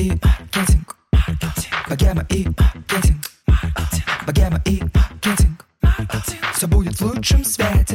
и маркетинг. Богема и маркетинг. Богема и маркетинг. Все будет в лучшем свете.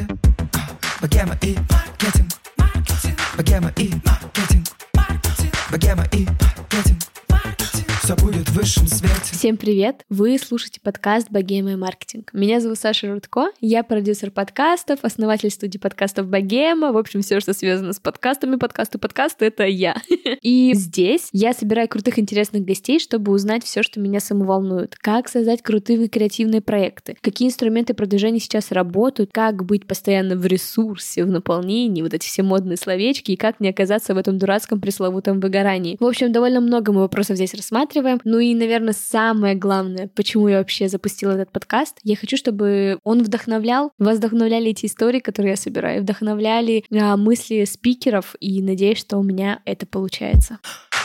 Всем привет! Вы слушаете подкаст «Богема и маркетинг». Меня зовут Саша Рудко, я продюсер подкастов, основатель студии подкастов «Богема». В общем, все, что связано с подкастами, подкасты, подкасты — это я. И здесь я собираю крутых, интересных гостей, чтобы узнать все, что меня самоволнует. Как создать крутые креативные проекты, какие инструменты продвижения сейчас работают, как быть постоянно в ресурсе, в наполнении, вот эти все модные словечки, и как не оказаться в этом дурацком пресловутом выгорании. В общем, довольно много мы вопросов здесь рассматриваем, Ну и, наверное, самое главное, почему я вообще запустила этот подкаст, я хочу, чтобы он вдохновлял, вас вдохновляли эти истории, которые я собираю, вдохновляли а, мысли спикеров, и надеюсь, что у меня это получается.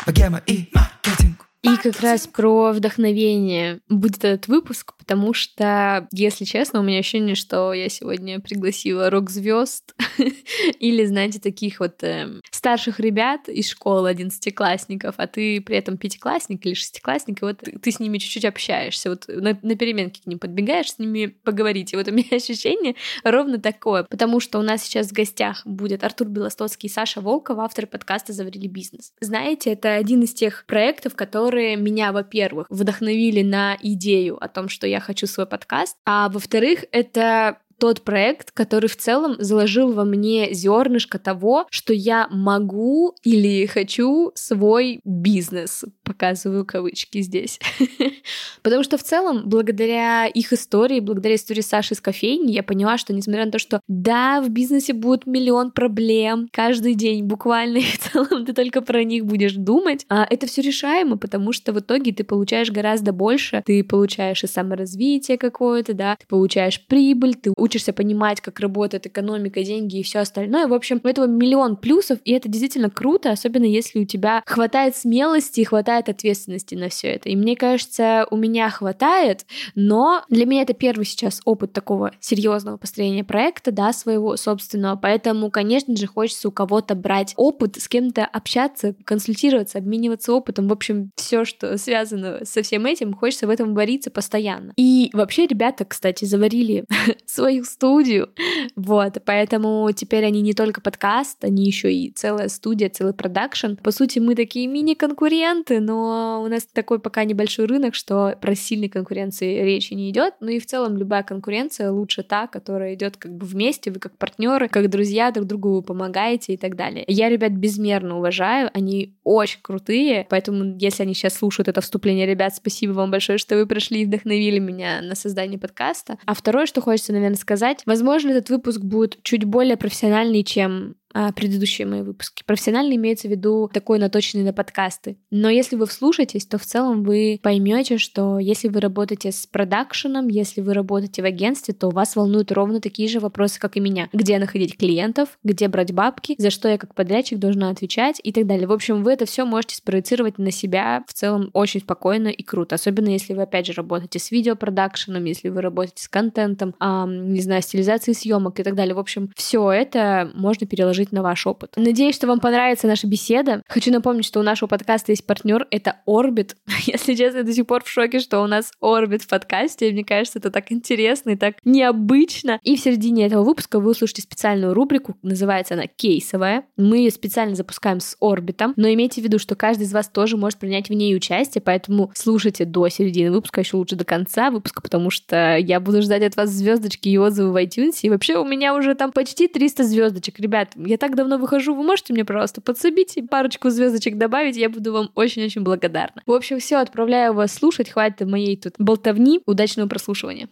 Богема и маркетинг. И как раз про вдохновение будет этот выпуск, потому что, если честно, у меня ощущение, что я сегодня пригласила рок-звезд или, знаете, таких вот э, старших ребят из школы одиннадцатиклассников, а ты при этом пятиклассник или шестиклассник, и вот ты с ними чуть-чуть общаешься, вот на, на переменке к ним подбегаешь, с ними поговорить. И вот у меня ощущение ровно такое, потому что у нас сейчас в гостях будет Артур Белостоцкий и Саша Волкова, авторы подкаста «Заварили бизнес». Знаете, это один из тех проектов, которые меня, во-первых, вдохновили на идею о том, что я хочу свой подкаст, а во-вторых, это тот проект, который в целом заложил во мне зернышко того, что я могу или хочу свой бизнес. Показываю кавычки здесь. Потому что в целом, благодаря их истории, благодаря истории Саши из кофейни, я поняла, что несмотря на то, что да, в бизнесе будет миллион проблем каждый день буквально, и в целом ты только про них будешь думать, а это все решаемо, потому что в итоге ты получаешь гораздо больше, ты получаешь и саморазвитие какое-то, да, ты получаешь прибыль, ты учишься понимать, как работает экономика, деньги и все остальное. В общем, у этого миллион плюсов, и это действительно круто, особенно если у тебя хватает смелости и хватает ответственности на все это. И мне кажется, у меня хватает, но для меня это первый сейчас опыт такого серьезного построения проекта, да, своего собственного. Поэтому, конечно же, хочется у кого-то брать опыт, с кем-то общаться, консультироваться, обмениваться опытом. В общем, все, что связано со всем этим, хочется в этом вариться постоянно. И вообще, ребята, кстати, заварили свою студию. Вот, поэтому теперь они не только подкаст, они еще и целая студия, целый продакшн. По сути, мы такие мини-конкуренты, но у нас такой пока небольшой рынок, что про сильной конкуренции речи не идет. Ну и в целом любая конкуренция лучше та, которая идет как бы вместе, вы как партнеры, как друзья, друг другу помогаете и так далее. Я ребят безмерно уважаю, они очень крутые, поэтому если они сейчас слушают это вступление, ребят, спасибо вам большое, что вы пришли и вдохновили меня на создание подкаста. А второе, что хочется, наверное, сказать, возможно, этот выпуск будет чуть более профессиональный, чем предыдущие мои выпуски. Профессионально имеется в виду такой наточенный на подкасты. Но если вы вслушаетесь, то в целом вы поймете, что если вы работаете с продакшеном, если вы работаете в агентстве, то вас волнуют ровно такие же вопросы, как и меня. Где находить клиентов, где брать бабки, за что я как подрядчик должна отвечать и так далее. В общем, вы это все можете спроецировать на себя в целом очень спокойно и круто. Особенно если вы, опять же, работаете с видеопродакшеном, если вы работаете с контентом, эм, не знаю, стилизацией съемок и так далее. В общем, все это можно переложить жить на ваш опыт. Надеюсь, что вам понравится наша беседа. Хочу напомнить, что у нашего подкаста есть партнер, это Orbit. Если честно, я до сих пор в шоке, что у нас Orbit в подкасте. Мне кажется, это так интересно и так необычно. И в середине этого выпуска вы услышите специальную рубрику, называется она «Кейсовая». Мы ее специально запускаем с Орбитом, но имейте в виду, что каждый из вас тоже может принять в ней участие, поэтому слушайте до середины выпуска, еще лучше до конца выпуска, потому что я буду ждать от вас звездочки и отзывы в iTunes. И вообще у меня уже там почти 300 звездочек. Ребят, я так давно выхожу, вы можете мне, пожалуйста, подсобить и парочку звездочек добавить, я буду вам очень-очень благодарна. В общем, все, отправляю вас слушать, хватит моей тут болтовни, удачного прослушивания.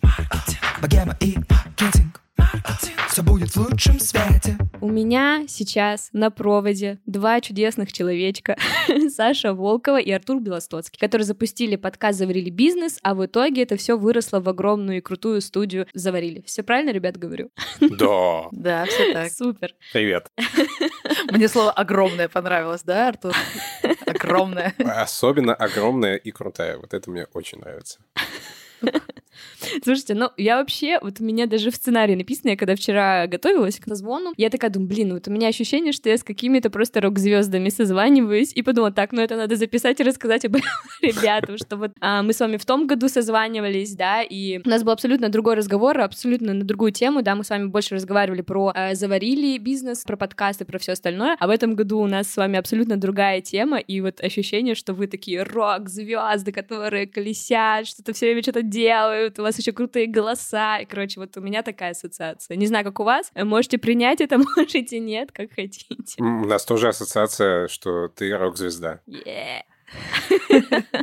Богема и маркетинг. В лучшем свете. У меня сейчас на проводе два чудесных человечка, Саша Волкова и Артур Белостоцкий, которые запустили подкаст «Заварили бизнес», а в итоге это все выросло в огромную и крутую студию «Заварили». Все правильно, ребят, говорю? Да. Да, все так. Супер. Привет. Мне слово огромное понравилось, да, Артур? Огромное. Особенно огромная и крутая. Вот это мне очень нравится. Слушайте, ну я вообще, вот у меня даже в сценарии написано, я когда вчера готовилась к созвону, я такая думаю, блин, вот у меня ощущение, что я с какими-то просто рок-звездами созваниваюсь, и подумала, так, ну это надо записать и рассказать об ребятам, что вот а, мы с вами в том году созванивались, да, и у нас был абсолютно другой разговор, абсолютно на другую тему, да, мы с вами больше разговаривали про э, заварили бизнес, про подкасты, про все остальное, а в этом году у нас с вами абсолютно другая тема, и вот ощущение, что вы такие рок-звезды, которые колесят, что-то все время что-то делают, у вас еще крутые голоса, и, короче, вот у меня такая ассоциация. Не знаю, как у вас, можете принять это, можете нет, как хотите. У нас тоже ассоциация, что ты рок-звезда. Yeah.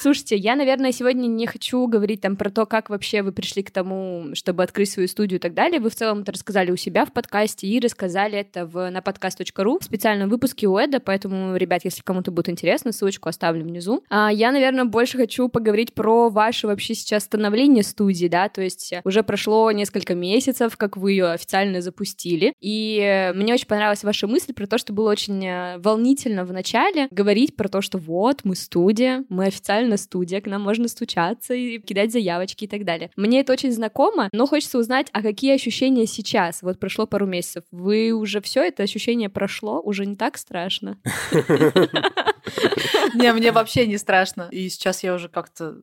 Слушайте, я, наверное, сегодня не хочу говорить там про то, как вообще вы пришли к тому, чтобы открыть свою студию и так далее. Вы в целом это рассказали у себя в подкасте и рассказали это в, на podcast.ru в специальном выпуске у Эда, поэтому, ребят, если кому-то будет интересно, ссылочку оставлю внизу. А я, наверное, больше хочу поговорить про ваше вообще сейчас становление студии, да, то есть уже прошло несколько месяцев, как вы ее официально запустили, и мне очень понравилась ваша мысль про то, что было очень э, волнительно в начале говорить про то, что вот, мы студия, мы официально на студия, к нам можно стучаться и кидать заявочки и так далее. Мне это очень знакомо, но хочется узнать, а какие ощущения сейчас? Вот прошло пару месяцев. Вы уже все это ощущение прошло? Уже не так страшно? Не, мне вообще не страшно. И сейчас я уже как-то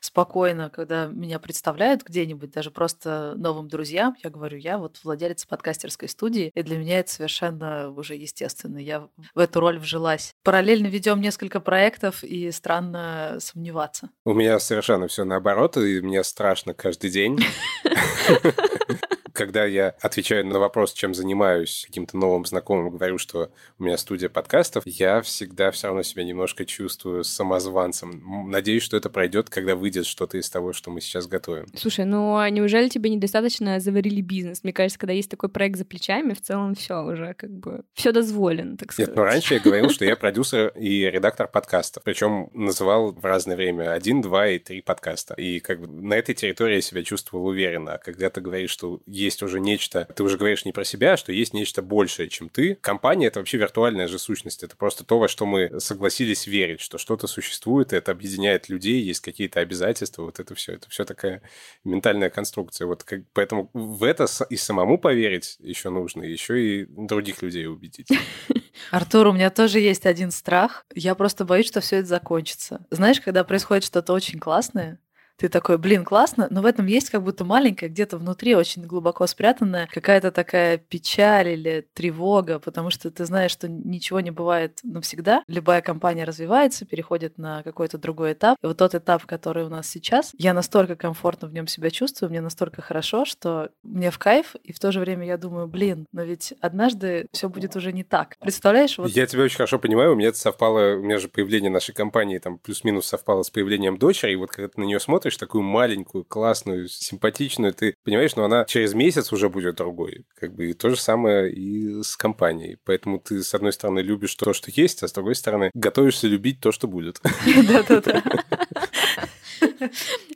спокойно, когда меня представляют где-нибудь, даже просто новым друзьям, я говорю, я вот владелец подкастерской студии, и для меня это совершенно уже естественно. Я в эту роль вжилась. Параллельно ведем несколько проектов, и странно сомневаться. У меня совершенно все наоборот, и мне страшно каждый день. когда я отвечаю на вопрос, чем занимаюсь каким-то новым знакомым, говорю, что у меня студия подкастов, я всегда все равно себя немножко чувствую самозванцем. Надеюсь, что это пройдет, когда выйдет что-то из того, что мы сейчас готовим. Слушай, ну а неужели тебе недостаточно заварили бизнес? Мне кажется, когда есть такой проект за плечами, в целом все уже как бы все дозволено, так сказать. Нет, ну раньше я говорил, что я продюсер и редактор подкастов. Причем называл в разное время один, два и три подкаста. И как бы на этой территории я себя чувствовал уверенно. А когда ты говоришь, что есть уже нечто, ты уже говоришь не про себя, что есть нечто большее, чем ты. Компания — это вообще виртуальная же сущность, это просто то, во что мы согласились верить, что что-то существует, это объединяет людей, есть какие-то обязательства, вот это все, это все такая ментальная конструкция. Вот как, поэтому в это и самому поверить еще нужно, еще и других людей убедить. Артур, у меня тоже есть один страх. Я просто боюсь, что все это закончится. Знаешь, когда происходит что-то очень классное, ты такой, блин, классно, но в этом есть как будто маленькая, где-то внутри очень глубоко спрятанная какая-то такая печаль или тревога, потому что ты знаешь, что ничего не бывает навсегда. Любая компания развивается, переходит на какой-то другой этап. И вот тот этап, который у нас сейчас, я настолько комфортно в нем себя чувствую, мне настолько хорошо, что мне в кайф, и в то же время я думаю, блин, но ведь однажды все будет уже не так. Представляешь? Вот... Я тебя очень хорошо понимаю, у меня это совпало, у меня же появление нашей компании там плюс-минус совпало с появлением дочери, и вот когда ты на нее смотришь, смотришь такую маленькую, классную, симпатичную, ты понимаешь, но она через месяц уже будет другой. Как бы и то же самое и с компанией. Поэтому ты, с одной стороны, любишь то, что есть, а с другой стороны, готовишься любить то, что будет. Да-да-да.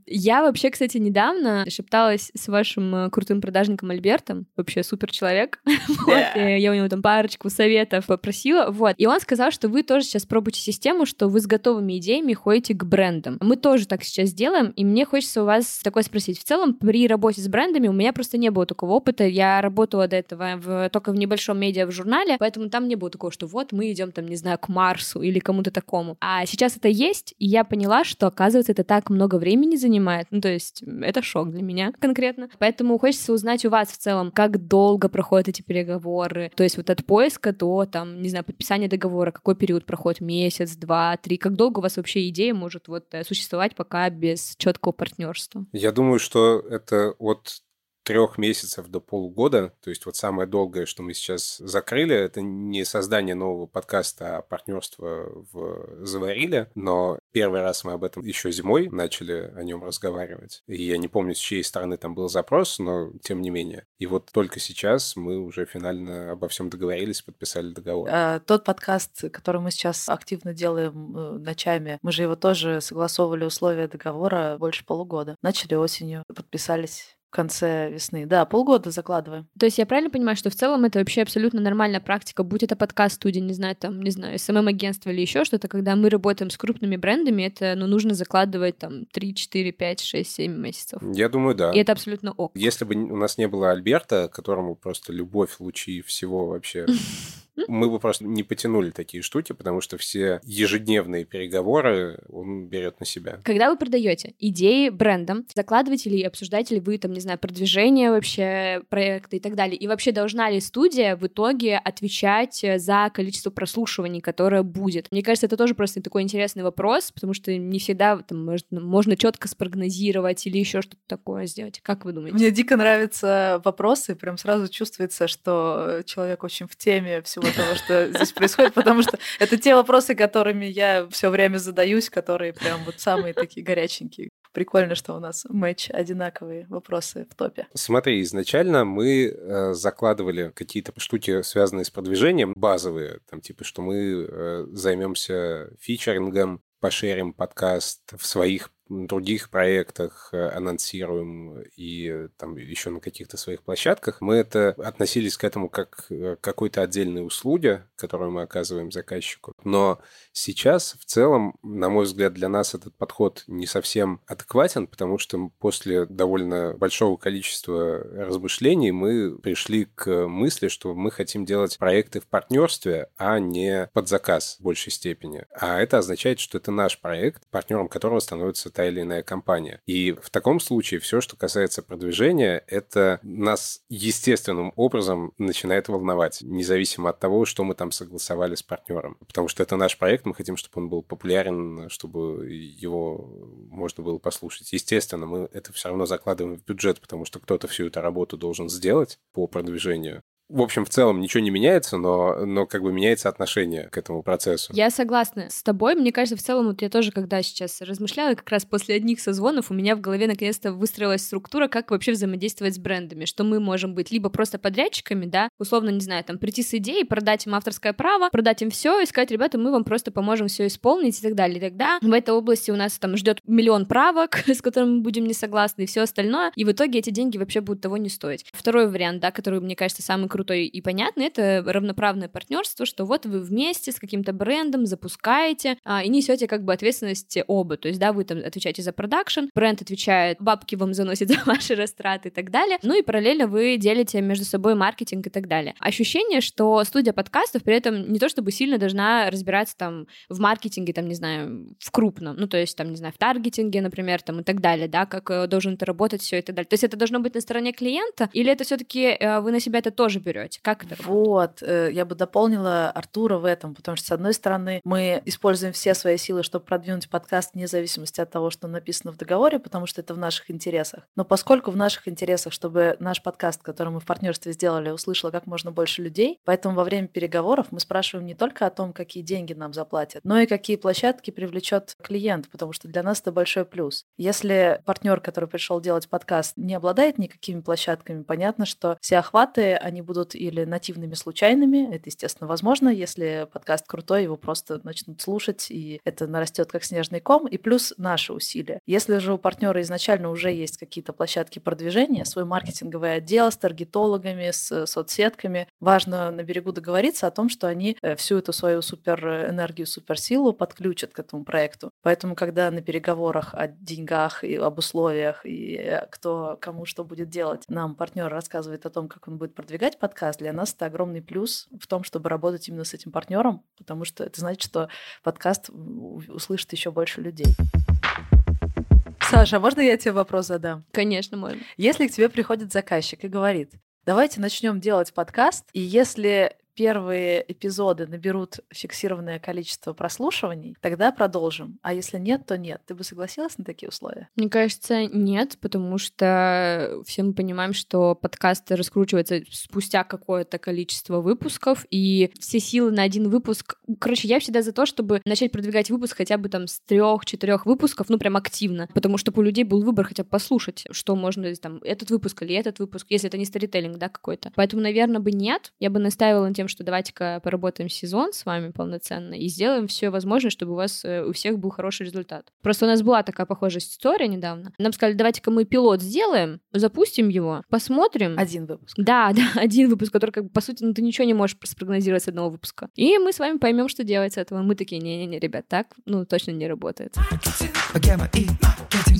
Я вообще, кстати, недавно шепталась с вашим э, крутым продажником Альбертом, вообще супер человек. я у него там парочку советов попросила, вот. И он сказал, что вы тоже сейчас пробуете систему, что вы с готовыми идеями ходите к брендам. Мы тоже так сейчас делаем, и мне хочется у вас такое спросить. В целом, при работе с брендами у меня просто не было такого опыта. Я работала до этого в, только в небольшом медиа в журнале, поэтому там не было такого, что вот мы идем там, не знаю, к Марсу или кому-то такому. А сейчас это есть, и я поняла, что, оказывается, это так много времени занимает. Ну, то есть это шок для меня конкретно. Поэтому хочется узнать у вас в целом, как долго проходят эти переговоры. То есть вот от поиска до, там, не знаю, подписания договора, какой период проходит? Месяц, два, три? Как долго у вас вообще идея может вот э, существовать пока без четкого партнерства? Я думаю, что это от трех месяцев до полугода. То есть вот самое долгое, что мы сейчас закрыли, это не создание нового подкаста, а партнерство в Заварили. Но первый раз мы об этом еще зимой начали о нем разговаривать. И я не помню, с чьей стороны там был запрос, но тем не менее. И вот только сейчас мы уже финально обо всем договорились, подписали договор. А, тот подкаст, который мы сейчас активно делаем э, ночами, мы же его тоже согласовывали условия договора больше полугода. Начали осенью, подписались конце весны. Да, полгода закладываем. То есть я правильно понимаю, что в целом это вообще абсолютно нормальная практика, будь это подкаст-студия, не знаю, там, не знаю, СММ-агентство или еще что-то, когда мы работаем с крупными брендами, это, ну, нужно закладывать там 3, 4, 5, 6, 7 месяцев. Я думаю, да. И это абсолютно ок. Если бы у нас не было Альберта, которому просто любовь, лучи всего вообще мы бы просто не потянули такие штуки, потому что все ежедневные переговоры он берет на себя. Когда вы продаете идеи брендам, закладываете ли, обсуждаете ли вы там, не знаю, продвижение вообще проекта и так далее, и вообще должна ли студия в итоге отвечать за количество прослушиваний, которое будет? Мне кажется, это тоже просто такой интересный вопрос, потому что не всегда там, можно, можно четко спрогнозировать или еще что-то такое сделать. Как вы думаете? Мне дико нравятся вопросы, прям сразу чувствуется, что человек очень в теме всего того, что здесь происходит, потому что это те вопросы, которыми я все время задаюсь, которые прям вот самые такие горяченькие. Прикольно, что у нас матч одинаковые вопросы в топе. Смотри, изначально мы э, закладывали какие-то штуки, связанные с продвижением, базовые, там типа, что мы э, займемся фичерингом, пошерим подкаст в своих других проектах э, анонсируем и там еще на каких-то своих площадках, мы это относились к этому как к какой-то отдельной услуге, которую мы оказываем заказчику. Но сейчас в целом, на мой взгляд, для нас этот подход не совсем адекватен, потому что после довольно большого количества размышлений мы пришли к мысли, что мы хотим делать проекты в партнерстве, а не под заказ в большей степени. А это означает, что это наш проект, партнером которого становится та или иная компания. И в таком случае все, что касается продвижения, это нас естественным образом начинает волновать, независимо от того, что мы там согласовали с партнером. Потому что это наш проект, мы хотим, чтобы он был популярен, чтобы его можно было послушать. Естественно, мы это все равно закладываем в бюджет, потому что кто-то всю эту работу должен сделать по продвижению в общем, в целом ничего не меняется, но, но как бы меняется отношение к этому процессу. Я согласна с тобой. Мне кажется, в целом, вот я тоже, когда сейчас размышляла, как раз после одних созвонов у меня в голове наконец-то выстроилась структура, как вообще взаимодействовать с брендами, что мы можем быть либо просто подрядчиками, да, условно, не знаю, там, прийти с идеей, продать им авторское право, продать им все и сказать, ребята, мы вам просто поможем все исполнить и так далее. И тогда в этой области у нас там ждет миллион правок, с которыми мы будем не согласны, и все остальное, и в итоге эти деньги вообще будут того не стоить. Второй вариант, да, который, мне кажется, самый крутой и понятный, это равноправное партнерство, что вот вы вместе с каким-то брендом запускаете а, и несете как бы ответственность оба. То есть, да, вы там отвечаете за продакшн, бренд отвечает, бабки вам заносит за ваши растраты и так далее. Ну и параллельно вы делите между собой маркетинг и так далее. Ощущение, что студия подкастов при этом не то чтобы сильно должна разбираться там в маркетинге, там, не знаю, в крупном, ну то есть там, не знаю, в таргетинге, например, там и так далее, да, как э, должен это работать, все так далее. То есть это должно быть на стороне клиента, или это все-таки э, вы на себя это тоже берете? Как это Вот, э, я бы дополнила Артура в этом, потому что, с одной стороны, мы используем все свои силы, чтобы продвинуть подкаст вне зависимости от того, что написано в договоре, потому что это в наших интересах. Но поскольку в наших интересах, чтобы наш подкаст, который мы в партнерстве сделали, услышало как можно больше людей, поэтому во время переговоров мы спрашиваем не только о том, какие деньги нам заплатят, но и какие площадки привлечет клиент, потому что для нас это большой плюс. Если партнер, который пришел делать подкаст, не обладает никакими площадками, понятно, что все охваты, они будут или или нативными случайными. Это, естественно, возможно, если подкаст крутой, его просто начнут слушать, и это нарастет как снежный ком. И плюс наши усилия. Если же у партнера изначально уже есть какие-то площадки продвижения, свой маркетинговый отдел с таргетологами, с соцсетками, важно на берегу договориться о том, что они э, всю эту свою суперэнергию, суперсилу подключат к этому проекту. Поэтому, когда на переговорах о деньгах и об условиях, и э, кто кому что будет делать, нам партнер рассказывает о том, как он будет продвигать подкаст, для нас это огромный плюс в том, чтобы работать именно с этим партнером, потому что это значит, что подкаст услышит еще больше людей. Саша, а можно я тебе вопрос задам? Конечно, можно. Если к тебе приходит заказчик и говорит, давайте начнем делать подкаст, и если первые эпизоды наберут фиксированное количество прослушиваний, тогда продолжим. А если нет, то нет. Ты бы согласилась на такие условия? Мне кажется, нет, потому что все мы понимаем, что подкасты раскручиваются спустя какое-то количество выпусков, и все силы на один выпуск... Короче, я всегда за то, чтобы начать продвигать выпуск хотя бы там с трех-четырех выпусков, ну прям активно, потому чтобы у людей был выбор хотя бы послушать, что можно там, этот выпуск или этот выпуск, если это не старителлинг, да, какой-то. Поэтому, наверное, бы нет. Я бы настаивала на тем, говорим, что давайте-ка поработаем сезон с вами полноценно и сделаем все возможное, чтобы у вас э, у всех был хороший результат. Просто у нас была такая похожая история недавно. Нам сказали, давайте-ка мы пилот сделаем, запустим его, посмотрим. Один выпуск. Да, да, один выпуск, который, как бы, по сути, ну, ты ничего не можешь спрогнозировать с одного выпуска. И мы с вами поймем, что делать с этого. Мы такие, не-не-не, ребят, так, ну, точно не работает.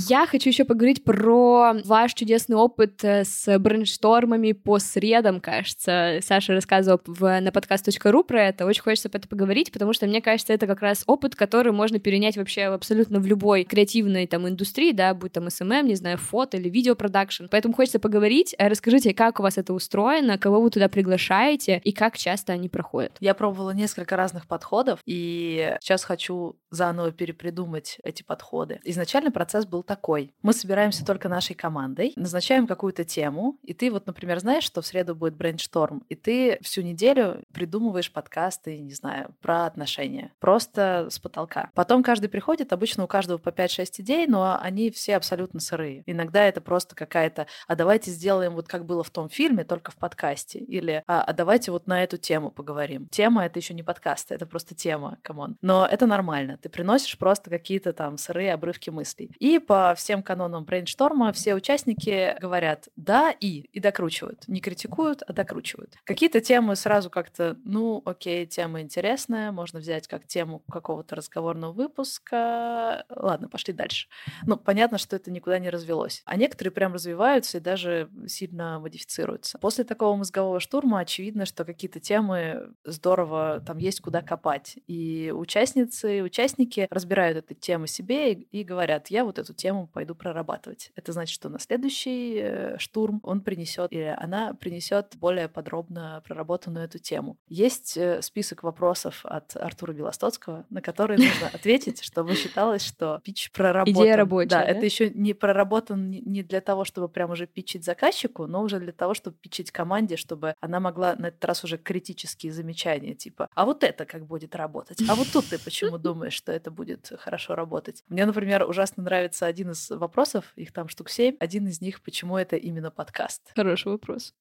Я хочу еще поговорить про ваш чудесный опыт э, с брейнштормами по средам, кажется. Саша рассказывал в, на подкаст.ру про это. Очень хочется про это поговорить, потому что мне кажется, это как раз опыт, который можно перенять вообще абсолютно в любой креативной там индустрии, да, будь там SMM, не знаю, фото или видеопродакшн. Поэтому хочется поговорить. Э, Расскажите, как у вас это устроено, кого вы туда приглашаете и как часто они проходят. Я пробовала несколько разных подходов, и сейчас хочу заново перепридумать эти подходы. Изначально процесс был такой. Мы собираемся только нашей командой, назначаем какую-то тему, и ты вот, например, знаешь, что в среду будет брейншторм, и ты всю неделю придумываешь подкасты, не знаю, про отношения. Просто с потолка. Потом каждый приходит, обычно у каждого по 5-6 идей, но они все абсолютно сырые. Иногда это просто какая-то, а давайте сделаем вот как было в том фильме, только в подкасте. Или а, а давайте вот на эту тему поговорим. Тема — это еще не подкаст, это просто тема, come on. Но это нормально. Ты приносишь просто какие-то там сырые обрывки мыслей. И по всем канонам брейншторма все участники говорят «да» и, и докручивают. Не критикуют, а докручивают. Какие-то темы сразу как-то, ну, окей, тема интересная, можно взять как тему какого-то разговорного выпуска. Ладно, пошли дальше. Ну, понятно, что это никуда не развелось. А некоторые прям развиваются и даже сильно модифицируются. После такого мозгового штурма очевидно, что какие-то темы здорово, там есть куда копать. И участницы, участники разбирают эту тему себе и, и говорят, я вот эту тему пойду прорабатывать. Это значит, что на следующий э, штурм он принесет или она принесет более подробно проработанную эту тему. Есть э, список вопросов от Артура Белостоцкого, на которые нужно ответить, чтобы считалось, что пич проработан. Идея рабочая, Да, да? это еще не проработан не- для того, чтобы прям уже питчить заказчику, но уже для того, чтобы питчить команде, чтобы она могла на этот раз уже критические замечания, типа, а вот это как будет работать? А вот тут ты почему думаешь, что это будет хорошо работать? Мне, например, ужасно нравится один из вопросов, их там штук семь. Один из них, почему это именно подкаст? Хороший вопрос.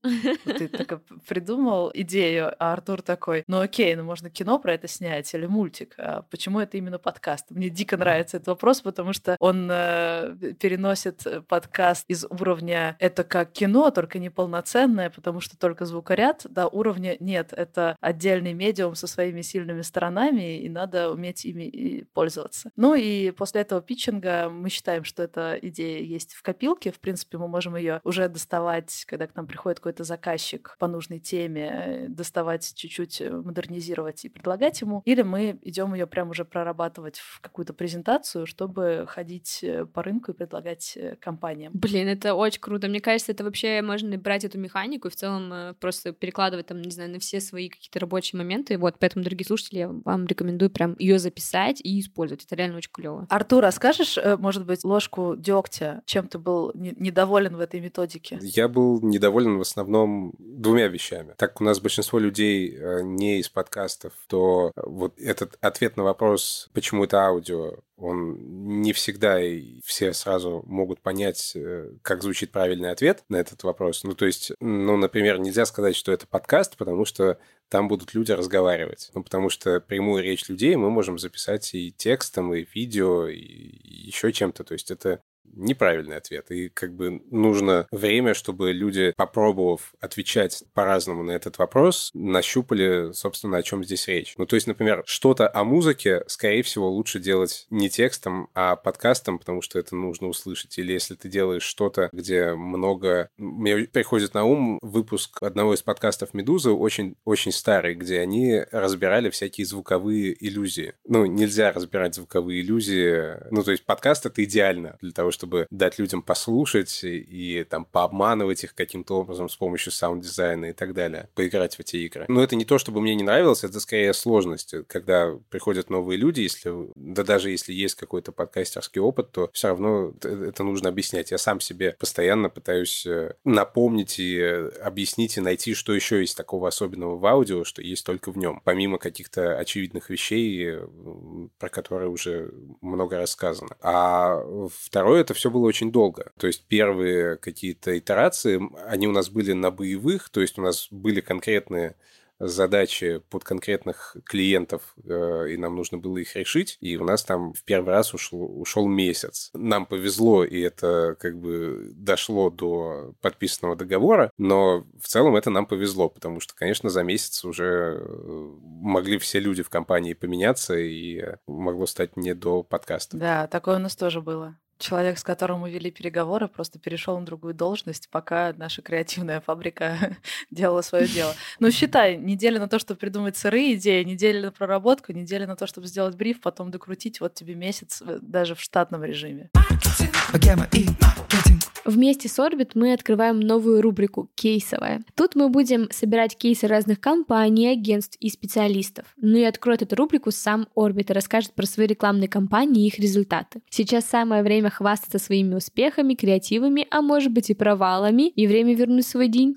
Ты так придумал идею, а Артур такой, ну окей, ну можно кино про это снять или мультик. А почему это именно подкаст? Мне дико нравится этот вопрос, потому что он э, переносит э, подкаст из уровня «это как кино, только неполноценное, потому что только звукоряд», до уровня «нет, это отдельный медиум со своими сильными сторонами, и надо уметь ими и пользоваться». Ну и после этого питчинга мы считаем, что эта идея есть в копилке. В принципе, мы можем ее уже доставать, когда к нам приходит какой-то заказчик по нужной теме, э, доставать чуть-чуть, э, модернизировать и предлагать ему. Или мы идем ее прям уже прорабатывать в какую-то презентацию, чтобы ходить э, по рынку и предлагать э, компаниям. Блин, это очень круто. Мне кажется, это вообще можно брать эту механику и в целом просто перекладывать там, не знаю, на все свои какие-то рабочие моменты. Вот, поэтому, дорогие слушатели, я вам рекомендую прям ее записать и использовать. Это реально очень клево. Артур, а скажешь, э, может быть, ложку дегтя, чем ты был не- недоволен в этой методике? Я был недоволен в основном двумя вещами. Так у нас большинство людей э, не из подкастов, то вот этот ответ на вопрос, почему это аудио, он не всегда и все сразу могут понять, э, как звучит правильный ответ на этот вопрос. Ну, то есть, ну, например, нельзя сказать, что это подкаст, потому что там будут люди разговаривать. Ну, потому что прямую речь людей мы можем записать и текстом, и видео, и еще чем-то. То есть это неправильный ответ. И как бы нужно время, чтобы люди, попробовав отвечать по-разному на этот вопрос, нащупали, собственно, о чем здесь речь. Ну, то есть, например, что-то о музыке, скорее всего, лучше делать не текстом, а подкастом, потому что это нужно услышать. Или если ты делаешь что-то, где много... Мне приходит на ум выпуск одного из подкастов «Медузы», очень, очень старый, где они разбирали всякие звуковые иллюзии. Ну, нельзя разбирать звуковые иллюзии. Ну, то есть подкаст — это идеально для того, чтобы дать людям послушать и, там пообманывать их каким-то образом с помощью саунд-дизайна и так далее, поиграть в эти игры. Но это не то, чтобы мне не нравилось, это скорее сложность. Когда приходят новые люди, если, да даже если есть какой-то подкастерский опыт, то все равно это- нужно объяснять. Я сам себе постоянно пытаюсь э, напомнить и э, объяснить и найти, что еще есть такого особенного в аудио, что есть только в нем, помимо каких-то очевидных вещей, э, про которые уже много рассказано. А второе, это все было очень долго. То есть первые какие-то итерации, они у нас были на боевых, то есть у нас были конкретные задачи под конкретных клиентов, э, и нам нужно было их решить. И у нас там в первый раз ушел, ушел месяц. Нам повезло, и это как бы дошло до подписанного договора, но в целом это нам повезло, потому что, конечно, за месяц уже э, могли все люди в компании поменяться, и могло стать не до подкаста. Да, такое у нас тоже было. Человек, с которым мы вели переговоры, просто перешел на другую должность, пока наша креативная фабрика делала свое дело. Ну, считай, неделя на то, чтобы придумать сырые идеи, неделя на проработку, неделя на то, чтобы сделать бриф, потом докрутить, вот тебе месяц э, даже в штатном режиме. Вместе с Orbit мы открываем новую рубрику «Кейсовая». Тут мы будем собирать кейсы разных компаний, агентств и специалистов. Ну и откроет эту рубрику сам Orbit и расскажет про свои рекламные кампании и их результаты. Сейчас самое время хвастаться своими успехами, креативами, а может быть и провалами, и время вернуть свой день.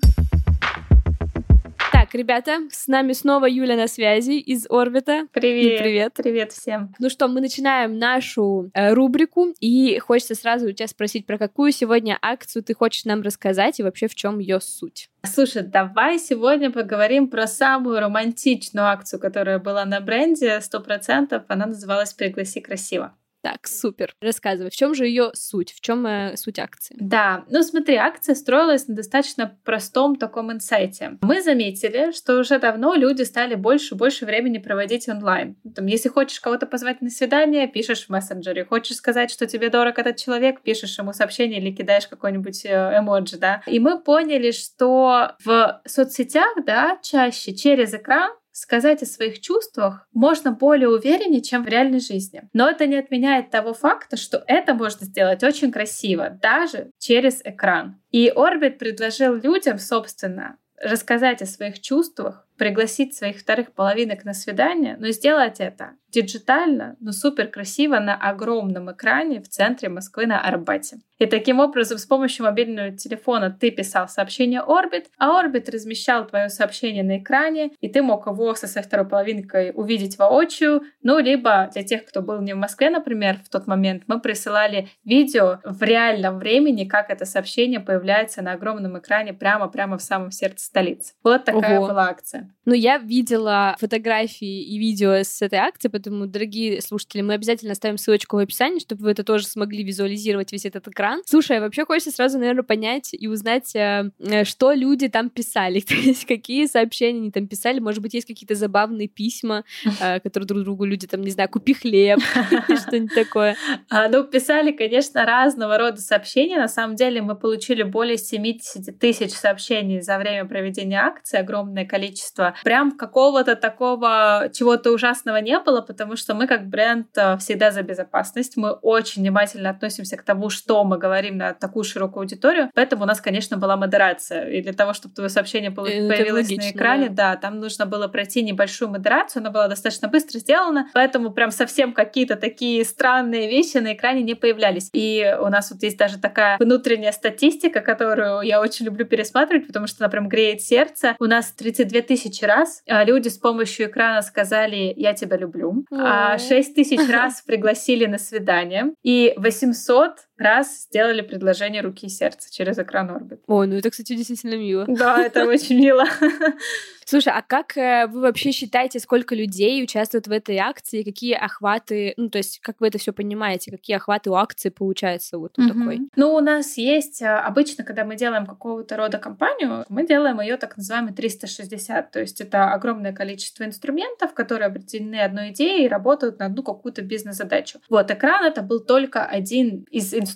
Так, ребята, с нами снова Юля на связи из Орбита. Привет. привет. Привет всем. Ну что, мы начинаем нашу э, рубрику, и хочется сразу у тебя спросить, про какую сегодня акцию ты хочешь нам рассказать и вообще в чем ее суть. Слушай, давай сегодня поговорим про самую романтичную акцию, которая была на бренде, сто процентов. Она называлась «Пригласи красиво». Так, супер. Рассказывай, в чем же ее суть? В чем э, суть акции? Да, ну смотри, акция строилась на достаточно простом таком инсайте. Мы заметили, что уже давно люди стали больше и больше времени проводить онлайн. Там, если хочешь кого-то позвать на свидание, пишешь в мессенджере. Хочешь сказать, что тебе дорог этот человек, пишешь ему сообщение или кидаешь какой-нибудь э, эмоджи, да. И мы поняли, что в соцсетях, да, чаще через экран сказать о своих чувствах можно более увереннее, чем в реальной жизни. Но это не отменяет того факта, что это можно сделать очень красиво, даже через экран. И Orbit предложил людям, собственно, рассказать о своих чувствах, пригласить своих вторых половинок на свидание, но сделать это диджитально, но супер красиво на огромном экране в центре Москвы на Арбате. И таким образом с помощью мобильного телефона ты писал сообщение Orbit, а Orbit размещал твое сообщение на экране, и ты мог его со своей второй половинкой увидеть воочию, ну, либо для тех, кто был не в Москве, например, в тот момент, мы присылали видео в реальном времени, как это сообщение появляется на огромном экране прямо-прямо в самом сердце столицы. Вот такая Ого. была акция. Ну, я видела фотографии и видео с этой акции, поэтому, дорогие слушатели, мы обязательно оставим ссылочку в описании, чтобы вы это тоже смогли визуализировать весь этот экран. Слушай, а вообще хочется сразу, наверное, понять и узнать, э, э, что люди там писали, то есть какие сообщения они там писали, может быть, есть какие-то забавные письма, э, которые друг другу люди там, не знаю, купи хлеб, что-нибудь такое. А, ну, писали, конечно, разного рода сообщения. На самом деле мы получили более 70 тысяч сообщений за время проведения акции, огромное количество. Прям какого-то такого чего-то ужасного не было, потому что мы как бренд э, всегда за безопасность. Мы очень внимательно относимся к тому, что мы говорим на такую широкую аудиторию. Поэтому у нас, конечно, была модерация. И для того, чтобы твое сообщение появилось логично, на экране, да. да, там нужно было пройти небольшую модерацию. Она была достаточно быстро сделана, поэтому прям совсем какие-то такие странные вещи на экране не появлялись. И у нас вот есть даже такая внутренняя статистика, которую я очень люблю пересматривать, потому что она прям греет сердце. У нас 32 тысячи раз а, люди с помощью экрана сказали «я тебя люблю», а 6 тысяч раз пригласили на свидание, и 800 раз сделали предложение руки и сердца через экран Orbit. Ой, ну это, кстати, действительно мило. Да, это очень мило. Слушай, а как э, вы вообще считаете, сколько людей участвуют в этой акции, какие охваты, ну, то есть, как вы это все понимаете, какие охваты у акции получается вот mm-hmm. такой? Ну, у нас есть, а, обычно, когда мы делаем какого-то рода компанию, мы делаем ее так называемый 360, то есть это огромное количество инструментов, которые объединены одной идеей и работают на одну какую-то бизнес-задачу. Вот, экран это был только один из инструментов,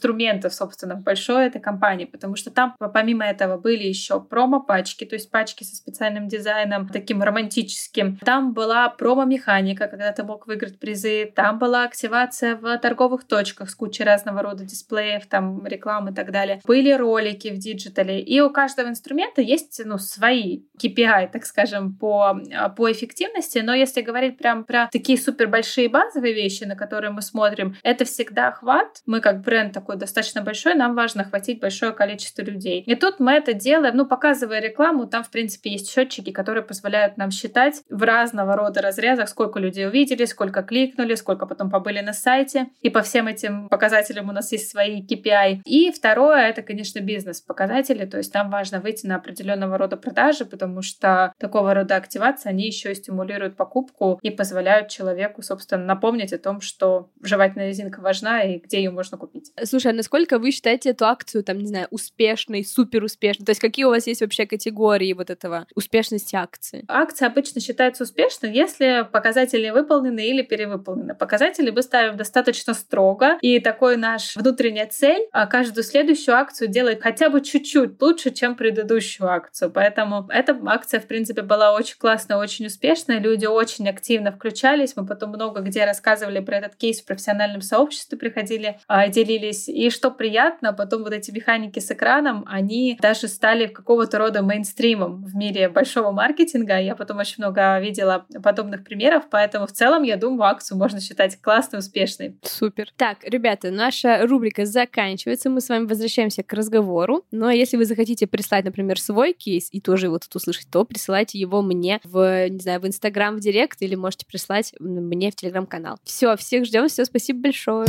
собственно, большой этой компании, потому что там, помимо этого, были еще промо-пачки, то есть пачки со специальным дизайном, таким романтическим. Там была промо-механика, когда ты мог выиграть призы. Там была активация в торговых точках с кучей разного рода дисплеев, там рекламы и так далее. Были ролики в диджитале. И у каждого инструмента есть ну, свои KPI, так скажем, по, по эффективности. Но если говорить прям про такие супер большие базовые вещи, на которые мы смотрим, это всегда охват. Мы как бренд такой достаточно большой, нам важно охватить большое количество людей. И тут мы это делаем, ну, показывая рекламу, там, в принципе, есть счетчики, которые позволяют нам считать в разного рода разрезах, сколько людей увидели, сколько кликнули, сколько потом побыли на сайте. И по всем этим показателям у нас есть свои KPI. И второе, это, конечно, бизнес-показатели, то есть нам важно выйти на определенного рода продажи, потому что такого рода активации, они еще и стимулируют покупку и позволяют человеку, собственно, напомнить о том, что жевательная резинка важна и где ее можно купить. Слушай, а насколько вы считаете эту акцию, там, не знаю, успешной, супер успешной? То есть какие у вас есть вообще категории вот этого успешности акции? Акция обычно считается успешной, если показатели выполнены или перевыполнены. Показатели мы ставим достаточно строго, и такой наш внутренняя цель а каждую следующую акцию делать хотя бы чуть-чуть лучше, чем предыдущую акцию. Поэтому эта акция, в принципе, была очень классная, очень успешная. Люди очень активно включались. Мы потом много где рассказывали про этот кейс в профессиональном сообществе, приходили, а, делились. И что приятно, потом вот эти механики с экраном, они даже стали какого-то рода мейнстримом в мире большого маркетинга. Я потом очень много видела подобных примеров, поэтому в целом, я думаю, акцию можно считать классной, успешной. Супер. Так, ребята, наша рубрика заканчивается. Мы с вами возвращаемся к разговору. Но если вы захотите прислать, например, свой кейс и тоже его тут услышать, то присылайте его мне в, не знаю, в Инстаграм, в Директ или можете прислать мне в Телеграм-канал. Все, всех ждем. Все, спасибо большое.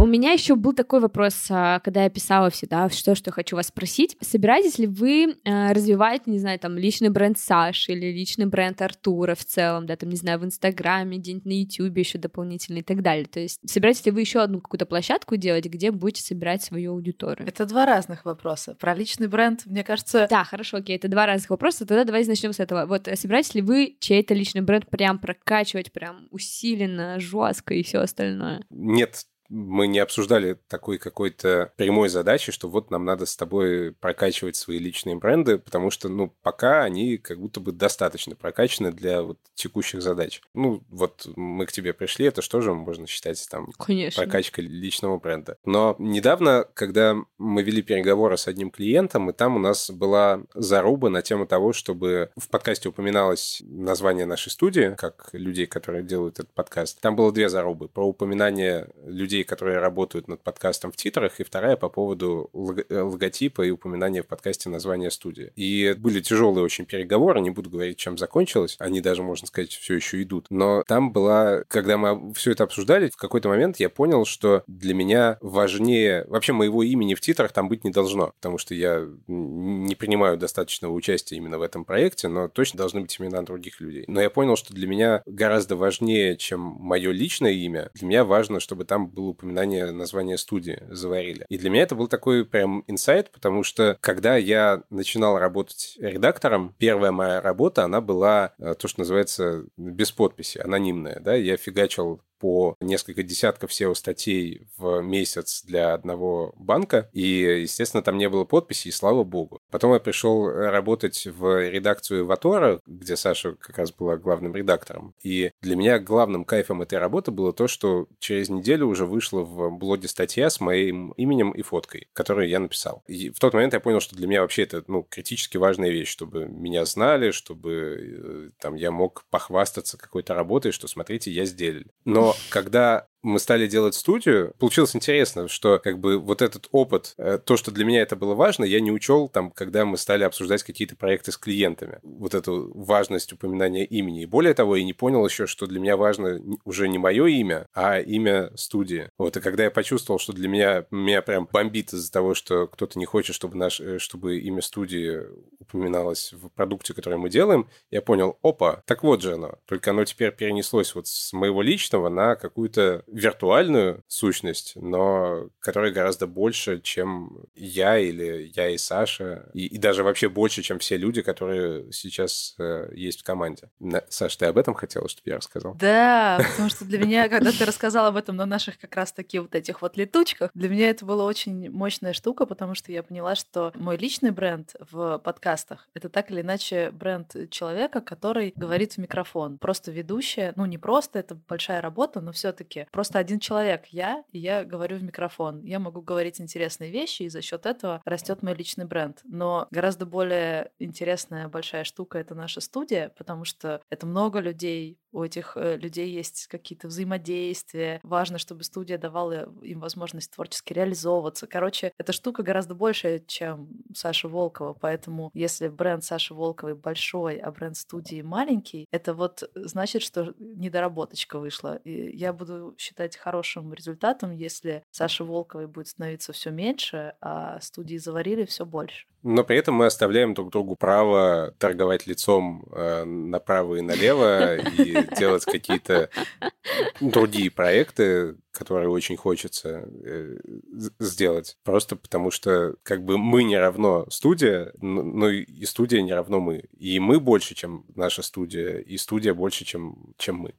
У меня еще был такой вопрос, а, когда я писала всегда, что, что хочу вас спросить. Собираетесь ли вы э, развивать, не знаю, там, личный бренд Саши или личный бренд Артура в целом, да, там, не знаю, в Инстаграме, где-нибудь на Ютубе еще дополнительно и так далее? То есть собираетесь ли вы еще одну какую-то площадку делать, где будете собирать свою аудиторию? Это два разных вопроса. Про личный бренд, мне кажется... Да, хорошо, окей, это два разных вопроса. Тогда давайте начнем с этого. Вот э, собираетесь ли вы чей-то личный бренд прям прокачивать, прям усиленно, жестко и все остальное? Нет, мы не обсуждали такой какой-то прямой задачи, что вот нам надо с тобой прокачивать свои личные бренды, потому что, ну, пока они как будто бы достаточно прокачаны для вот текущих задач. Ну, вот мы к тебе пришли, это что же можно считать там Конечно. прокачкой личного бренда. Но недавно, когда мы вели переговоры с одним клиентом, и там у нас была заруба на тему того, чтобы в подкасте упоминалось название нашей студии, как людей, которые делают этот подкаст. Там было две зарубы. Про упоминание людей, людей, которые работают над подкастом в титрах, и вторая по поводу э, логотипа и упоминания в подкасте названия студии. И были тяжелые очень переговоры, не буду говорить, чем закончилось, они даже, можно сказать, все еще идут. Но там была, когда мы все это обсуждали, в какой-то момент я понял, что для меня важнее, вообще моего имени в титрах там быть не должно, потому что я не принимаю достаточного участия именно в этом проекте, но точно должны быть имена других людей. Но я понял, что для меня гораздо важнее, чем мое личное имя, для меня важно, чтобы там был упоминание названия студии заварили. И для меня это был такой прям инсайт, потому что когда я начинал работать редактором, первая моя работа, она была э, то, что называется без подписи, анонимная, да, я фигачил по несколько десятков SEO-статей в месяц для одного банка, и, естественно, там не было подписи, и слава богу. Потом я пришел работать в редакцию Ватора, где Саша как раз была главным редактором. И для меня главным кайфом этой работы было то, что через неделю уже вышла в блоге статья с моим именем и фоткой, которую я написал. И в тот момент я понял, что для меня вообще это ну, критически важная вещь, чтобы меня знали, чтобы э, там я мог похвастаться какой-то работой, что смотрите, я сделал. Но когда мы стали делать студию, получилось интересно, что как бы вот этот опыт, э, то, что для меня это было важно, я не учел там, когда мы стали обсуждать какие-то проекты с клиентами. Вот эту важность упоминания имени. И более того, я не понял еще, что для меня важно уже не мое имя, а имя студии. Вот, и когда я почувствовал, что для меня, меня прям бомбит из-за того, что кто-то не хочет, чтобы, наш, э, чтобы имя студии упоминалось в продукте, который мы делаем, я понял, опа, так вот же оно. Только оно теперь перенеслось вот с моего личного на какую-то виртуальную сущность, но которая гораздо больше, чем я или я и Саша, и, и даже вообще больше, чем все люди, которые сейчас э, есть в команде. На, Саш, ты об этом хотела, чтобы я рассказал? Да, потому что для меня, когда ты рассказал об этом на наших как раз-таки вот этих вот летучках, для меня это была очень мощная штука, потому что я поняла, что мой личный бренд в подкастах — это так или иначе бренд человека, который говорит в микрофон. Просто ведущая, ну не просто, это большая работа, но все таки просто один человек, я, и я говорю в микрофон. Я могу говорить интересные вещи, и за счет этого растет мой личный бренд. Но гораздо более интересная большая штука это наша студия, потому что это много людей, у этих э, людей есть какие-то взаимодействия. Важно, чтобы студия давала им возможность творчески реализовываться. Короче, эта штука гораздо больше, чем Саша Волкова. Поэтому если бренд Саши Волковой большой, а бренд студии маленький, это вот значит, что недоработочка вышла. И я буду считать хорошим результатом, если Саша Волковой будет становиться все меньше, а студии заварили все больше. Но при этом мы оставляем друг другу право торговать лицом э, направо и налево и делать какие-то другие проекты, которые очень хочется э, сделать. Просто потому что как бы мы не равно студия, но и студия не равно мы. И мы больше, чем наша студия, и студия больше, чем, чем мы.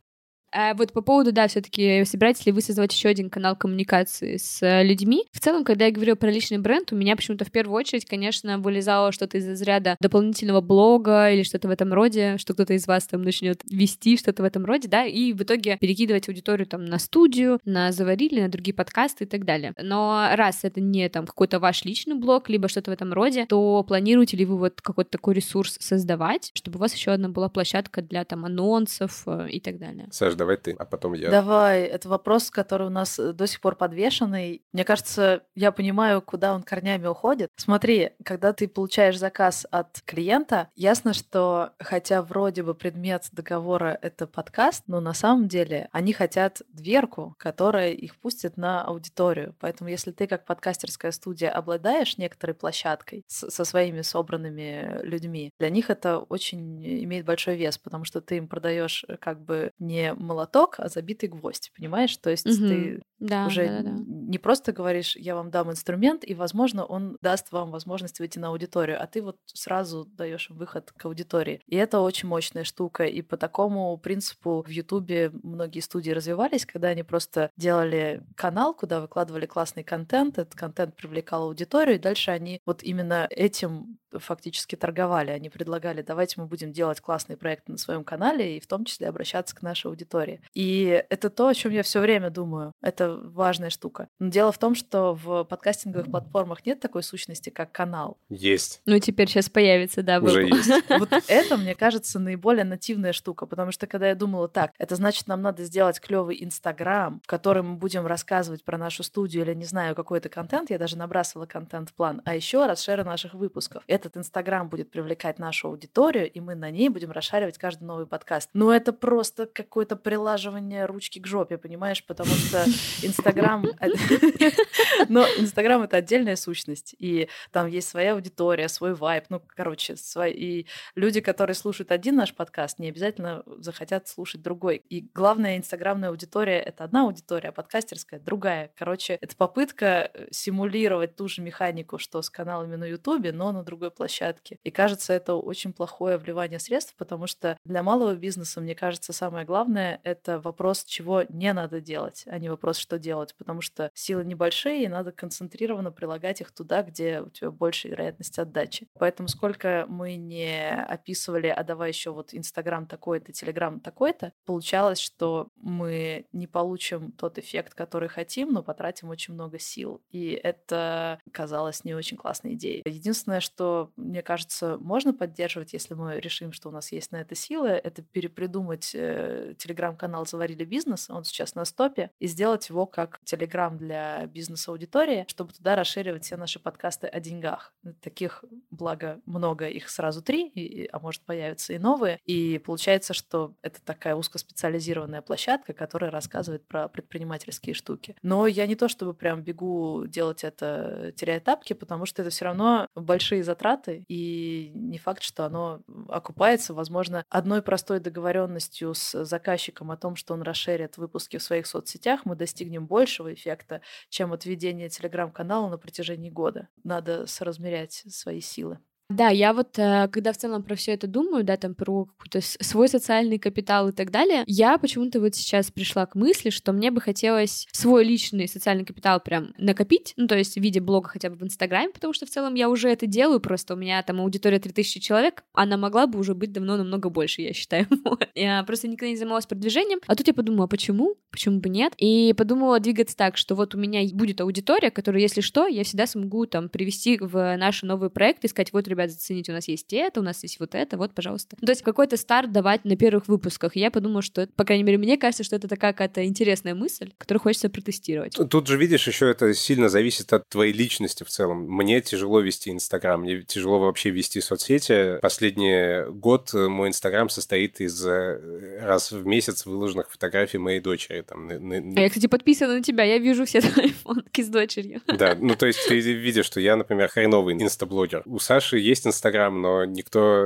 А вот по поводу, да, все таки собираетесь ли вы создавать еще один канал коммуникации с э, людьми? В целом, когда я говорю про личный бренд, у меня почему-то в первую очередь, конечно, вылезало что-то из разряда дополнительного блога или что-то в этом роде, что кто-то из вас там начнет вести что-то в этом роде, да, и в итоге перекидывать аудиторию там на студию, на Заварили, на другие подкасты и так далее. Но раз это не там какой-то ваш личный блог, либо что-то в этом роде, то планируете ли вы вот какой-то такой ресурс создавать, чтобы у вас еще одна была площадка для там анонсов э, и так далее? Давай ты, а потом я. Давай, это вопрос, который у нас э, до сих пор подвешенный. Мне кажется, я понимаю, куда он корнями уходит. Смотри, когда ты получаешь заказ от клиента, ясно, что хотя вроде бы предмет договора — это подкаст, но на самом деле они хотят дверку, которая их пустит на аудиторию. Поэтому если ты как подкастерская студия обладаешь некоторой площадкой со своими собранными людьми, для них это очень имеет большой вес, потому что ты им продаешь э, как бы не молоток, а забитый гвоздь, понимаешь? То есть угу. ты да, уже да, да, да. не просто говоришь, я вам дам инструмент, и, возможно, он даст вам возможность выйти на аудиторию, а ты вот сразу даешь выход к аудитории. И это очень мощная штука. И по такому принципу в Ютубе многие студии развивались, когда они просто делали канал, куда выкладывали классный контент, этот контент привлекал аудиторию, и дальше они вот именно этим фактически торговали. Они предлагали, давайте мы будем делать классные проекты на своем канале и в том числе обращаться к нашей аудитории. И это то, о чем я все время думаю. Это важная штука. Но дело в том, что в подкастинговых платформах нет такой сущности, как канал. Есть. Ну, теперь сейчас появится, да. Уже есть. Вот это, мне кажется, наиболее нативная штука, потому что когда я думала, так, это значит, нам надо сделать клевый Инстаграм, в котором мы будем рассказывать про нашу студию или, не знаю, какой-то контент, я даже набрасывала контент-план, а еще расширы наших выпусков. Этот Инстаграм будет привлекать нашу аудиторию, и мы на ней будем расшаривать каждый новый подкаст. Но это просто какое-то прилаживание ручки к жопе, понимаешь, потому что Инстаграм... Но Инстаграм — это отдельная сущность, и там есть своя аудитория, свой вайб, ну, короче, свои... и люди, которые слушают один наш подкаст, не обязательно захотят слушать другой. И главная инстаграмная аудитория — это одна аудитория, а подкастерская — другая. Короче, это попытка э, симулировать ту же механику, что с каналами на Ютубе, но на другой площадке. И кажется, это очень плохое вливание средств, потому что для малого бизнеса, мне кажется, самое главное — это вопрос, чего не надо делать, а не вопрос, что делать, потому что силы небольшие, и надо концентрированно прилагать их туда, где у тебя больше вероятность отдачи. Поэтому сколько мы не описывали, а давай еще вот Инстаграм такой-то, Телеграм такой-то, получалось, что мы не получим тот эффект, который хотим, но потратим очень много сил. И это казалось не очень классной идеей. Единственное, что, мне кажется, можно поддерживать, если мы решим, что у нас есть на это силы, это перепридумать э, телеграм-канал «Заварили бизнес», он сейчас на стопе, и сделать его как телеграм для бизнес-аудитории, чтобы туда расширивать все наши подкасты о деньгах. Таких, благо, много, их сразу три, и, а может появятся и новые. И получается, что это такая узкоспециализированная площадка, которая рассказывает про предпринимательские штуки. Но я не то чтобы прям бегу делать это, теряя тапки, потому что это все равно большие затраты, и не факт, что оно окупается, возможно, одной простой договоренностью с заказчиком о том, что он расширит выпуски в своих соцсетях, мы достигнем большего эффекта, чем от ведения телеграм-канала на протяжении года. Надо соразмерять свои силы. Да, я вот, э, когда в целом про все это думаю, да, там про какой-то свой социальный капитал и так далее, я почему-то вот сейчас пришла к мысли, что мне бы хотелось свой личный социальный капитал прям накопить, ну, то есть в виде блога хотя бы в Инстаграме, потому что в целом я уже это делаю, просто у меня там аудитория 3000 человек, она могла бы уже быть давно намного больше, я считаю. Я просто никогда не занималась продвижением, а тут я подумала, почему? Почему бы нет? И подумала двигаться так, что вот у меня будет аудитория, которая, если что, я всегда смогу там привести в наши новые проекты, сказать, вот, ребят, зацените, у нас есть это, у нас есть вот это, вот, пожалуйста. То есть какой-то старт давать на первых выпусках. Я подумала, что, по крайней мере, мне кажется, что это такая какая-то интересная мысль, которую хочется протестировать. Тут же, видишь, еще это сильно зависит от твоей личности в целом. Мне тяжело вести Инстаграм, мне тяжело вообще вести соцсети. Последний год мой Инстаграм состоит из э, раз в месяц выложенных фотографий моей дочери. Там, на, на... А я, кстати, подписана на тебя, я вижу все твои фотки с дочерью. Да, ну то есть ты видишь, что я, например, хреновый инстаблогер. У Саши есть Инстаграм, но никто,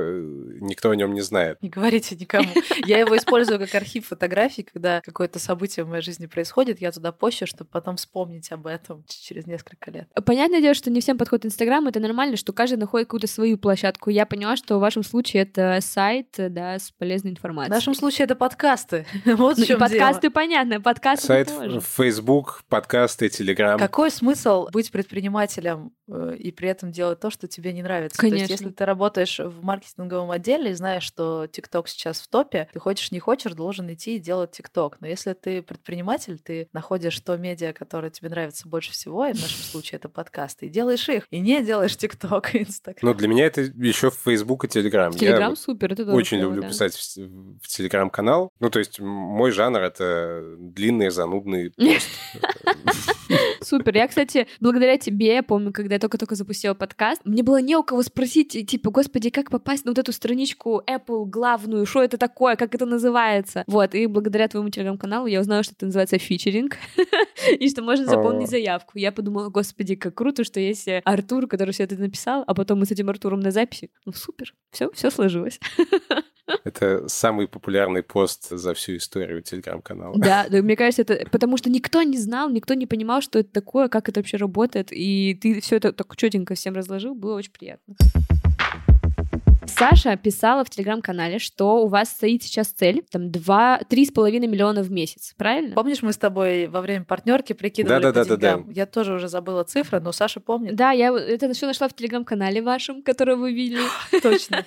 никто о нем не знает. Не говорите никому. Я его использую как архив фотографий, когда какое-то событие в моей жизни происходит, я туда пощу, чтобы потом вспомнить об этом через несколько лет. Понятное дело, что не всем подходит Инстаграм, это нормально, что каждый находит какую-то свою площадку. Я поняла, что в вашем случае это сайт, да, с полезной информацией. В нашем случае это подкасты. вот ну, в чем подкасты, дело. понятно, подкасты Сайт, тоже. Facebook, подкасты, Telegram. Какой смысл быть предпринимателем э, и при этом делать то, что тебе не нравится? Конечно. То есть, если ты работаешь в маркетинговом отделе и знаешь, что TikTok сейчас в топе, ты хочешь, не хочешь, должен идти и делать TikTok. Но если ты предприниматель, ты находишь то медиа, которое тебе нравится больше всего, и в нашем случае это подкасты, и делаешь их, и не делаешь TikTok и Instagram. Ну, для меня это еще Facebook и Telegram. Telegram Я супер, это очень клево, люблю да. писать в, в Telegram-канал. Ну, то есть мой жанр — это длинный, занудный пост. Супер. Я, кстати, благодаря тебе, помню, когда я только-только запустила подкаст, мне было не у кого спросить, типа, господи, как попасть на вот эту страничку Apple главную, что это такое, как это называется. Вот, и благодаря твоему телеграм-каналу я узнала, что это называется фичеринг, и что можно заполнить заявку. Я подумала, господи, как круто, что есть Артур, который все это написал, а потом мы с этим Артуром на записи. Ну, супер. Все, все сложилось. Это самый популярный пост за всю историю Телеграм-канала. Да, да, мне кажется, это потому что никто не знал, никто не понимал, что это такое, как это вообще работает, и ты все это так четенько всем разложил, было очень приятно. Саша писала в телеграм-канале, что у вас стоит сейчас цель, там, два, три с половиной миллиона в месяц, правильно? Помнишь, мы с тобой во время партнерки прикидывали по Да-да-да-да-да. деньгам? Я тоже уже забыла цифры, но Саша помнит. Да, я это все нашла в телеграм-канале вашем, который вы видели. Точно.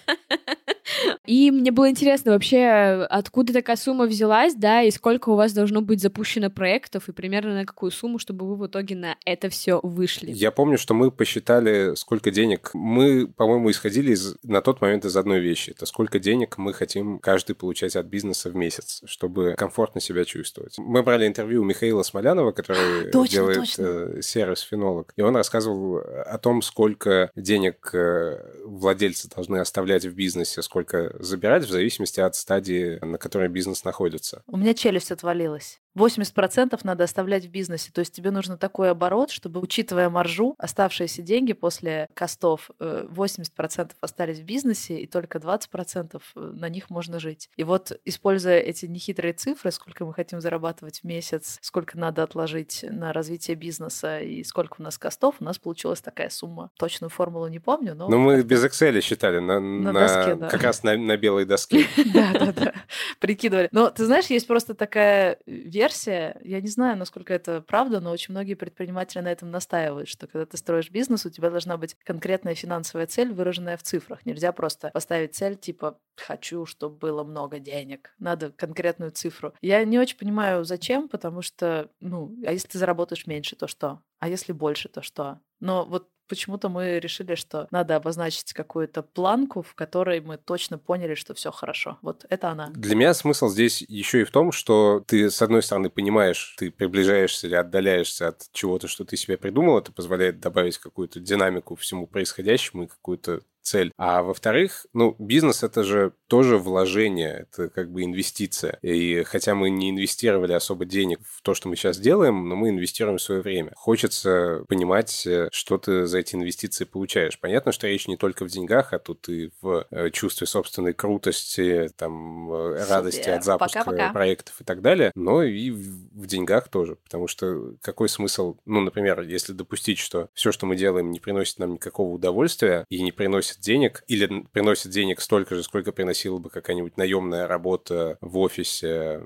И мне было интересно вообще, откуда такая сумма взялась, да, и сколько у вас должно быть запущено проектов, и примерно на какую сумму, чтобы вы в итоге на это все вышли. Я помню, что мы посчитали, сколько денег. Мы, по-моему, исходили из, на тот момент из одной вещи. Это сколько денег мы хотим каждый получать от бизнеса в месяц, чтобы комфортно себя чувствовать. Мы брали интервью у Михаила Смолянова, который Точно, делает точно. э, сервис «Фенолог». И он рассказывал о том, сколько денег э, владельцы должны оставлять в бизнесе, сколько забирать в зависимости от стадии, на которой бизнес находится. У меня челюсть отвалилась. 80% надо оставлять в бизнесе. То есть тебе нужно такой оборот, чтобы, учитывая маржу, оставшиеся деньги после костов, э, 80% остались в бизнесе, и только 20% на них можно жить. И вот, используя эти нехитрые цифры, сколько мы хотим зарабатывать в месяц, сколько надо отложить на развитие бизнеса и сколько у нас костов, у нас получилась такая сумма. Точную формулу не помню, но... Ну, мы без Excel считали, на, на- доске, да. как раз на, на белой доске. Да, да, да. Прикидывали. Но ты знаешь, есть просто такая версия, я не знаю, насколько это правда, но очень многие предприниматели на этом настаивают, что когда ты строишь бизнес, у тебя должна быть конкретная финансовая цель, выраженная в цифрах. Нельзя просто поставить цель типа «хочу, чтобы было много денег». Надо конкретную цифру. Я не очень понимаю, зачем, потому что, ну, а если ты заработаешь меньше, то что? А если больше, то что? Но вот почему-то мы решили, что надо обозначить какую-то планку, в которой мы точно поняли, что все хорошо. Вот это она. Для меня смысл здесь еще и в том, что ты, с одной стороны, понимаешь, ты приближаешься или отдаляешься от чего-то, что ты себе придумал, это позволяет добавить какую-то динамику всему происходящему и какую-то цель. А во-вторых, ну, бизнес — это же тоже вложение, это как бы инвестиция. И хотя мы не инвестировали особо денег в то, что мы сейчас делаем, но мы инвестируем свое время. Хочется понимать, э, что ты за эти инвестиции получаешь. Понятно, что речь не только в деньгах, а тут и в э, чувстве собственной крутости, там, э, радости Супер. от запуска Пока-пока. проектов и так далее, но и в деньгах тоже. Потому что какой смысл, ну, например, если допустить, что все, что мы делаем, не приносит нам никакого удовольствия и не приносит денег, или приносит денег столько же, сколько приносила бы какая-нибудь наемная работа в офисе,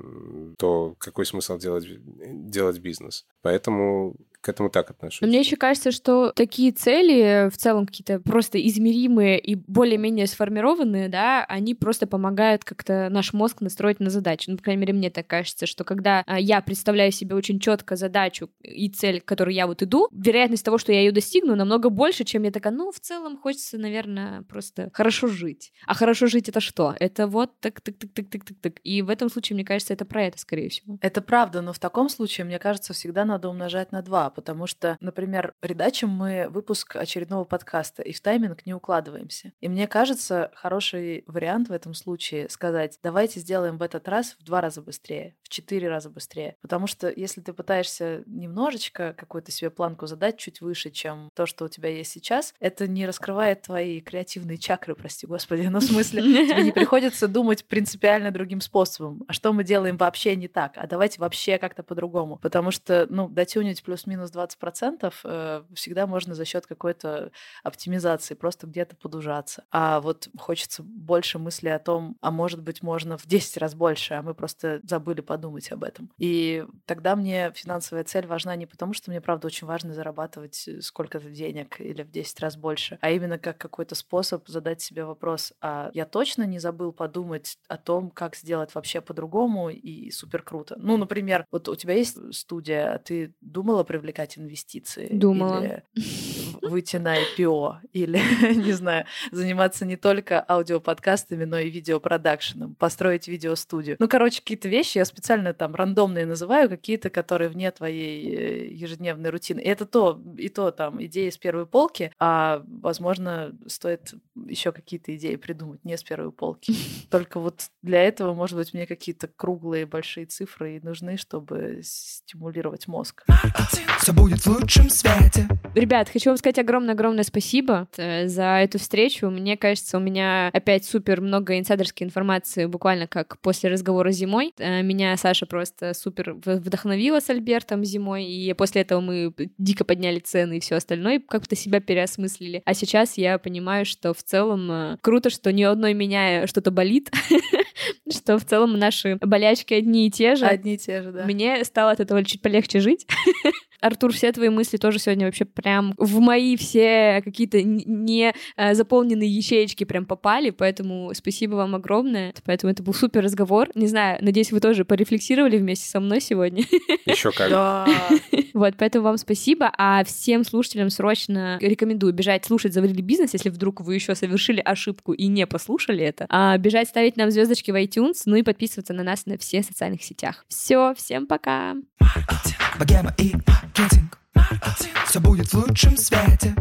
то какой смысл делать, делать бизнес? Поэтому к этому так отношусь. Но мне еще кажется, что такие цели в целом какие-то просто измеримые и более-менее сформированные, да, они просто помогают как-то наш мозг настроить на задачу. Ну, по крайней мере, мне так кажется, что когда а, я представляю себе очень четко задачу и цель, к которой я вот иду, вероятность того, что я ее достигну, намного больше, чем я такая, ну, в целом хочется, наверное, просто хорошо жить. А хорошо жить это что? Это вот так, так, так, так, так, так, так. И в этом случае, мне кажется, это про это, скорее всего. Это правда, но в таком случае, мне кажется, всегда надо умножать на два, потому что, например, редачим мы выпуск очередного подкаста, и в тайминг не укладываемся. И мне кажется, хороший вариант в этом случае сказать, давайте сделаем в этот раз в два раза быстрее, в четыре раза быстрее. Потому что если ты пытаешься немножечко какую-то себе планку задать чуть выше, чем то, что у тебя есть сейчас, это не раскрывает твои креативные чакры, прости господи. Ну, в смысле, тебе не приходится думать принципиально другим способом. А что мы делаем вообще не так? А давайте вообще как-то по-другому. Потому что, ну, дотюнить плюс-минус 20 процентов э, всегда можно за счет какой-то оптимизации, просто где-то подужаться. А вот хочется больше мысли о том, а может быть, можно в 10 раз больше, а мы просто забыли подумать об этом. И тогда мне финансовая цель важна не потому, что мне, правда, очень важно зарабатывать э, сколько-то денег или в 10 раз больше, а именно как какой-то способ задать себе вопрос, а я точно не забыл подумать о том, как сделать вообще по-другому и супер круто. Ну, например, вот у тебя есть студия, а ты думала привлекать инвестиции инвестиции. Думала. Или выйти на IPO, или, не знаю, заниматься не только аудиоподкастами, но и видеопродакшеном, построить видеостудию. Ну, короче, какие-то вещи я специально там рандомные называю, какие-то, которые вне твоей э, ежедневной рутины. И это то, и то там идеи с первой полки, а, возможно, стоит еще какие-то идеи придумать не с первой полки. Только вот для этого, может быть, мне какие-то круглые большие цифры и нужны, чтобы стимулировать мозг. Все будет в лучшем свете. Ребят, хочу вам сказать огромное-огромное спасибо э, за эту встречу. Мне кажется, у меня опять супер много инсайдерской информации, буквально как после разговора зимой. Э, меня Саша просто супер вдохновила с Альбертом зимой, и после этого мы дико подняли цены и все остальное, как-то себя переосмыслили. А сейчас я понимаю, что в целом э, круто, что ни одной меня что-то болит, что в целом наши болячки одни и те же. Одни и те же, да. Мне стало от этого чуть полегче жить. Артур, все твои мысли тоже сегодня вообще прям в мои все какие-то не э, заполненные ячеечки прям попали, поэтому спасибо вам огромное. Поэтому это был супер разговор. Не знаю, надеюсь, вы тоже порефлексировали вместе со мной сегодня. Еще как. Да. Вот, поэтому вам спасибо, а всем слушателям срочно рекомендую бежать слушать «Заварили бизнес», если вдруг вы еще совершили ошибку и не послушали это. А бежать ставить нам звездочки в iTunes, ну и подписываться на нас на все социальных сетях. Все, всем пока! Богема и маркетинг. Все будет в лучшем свете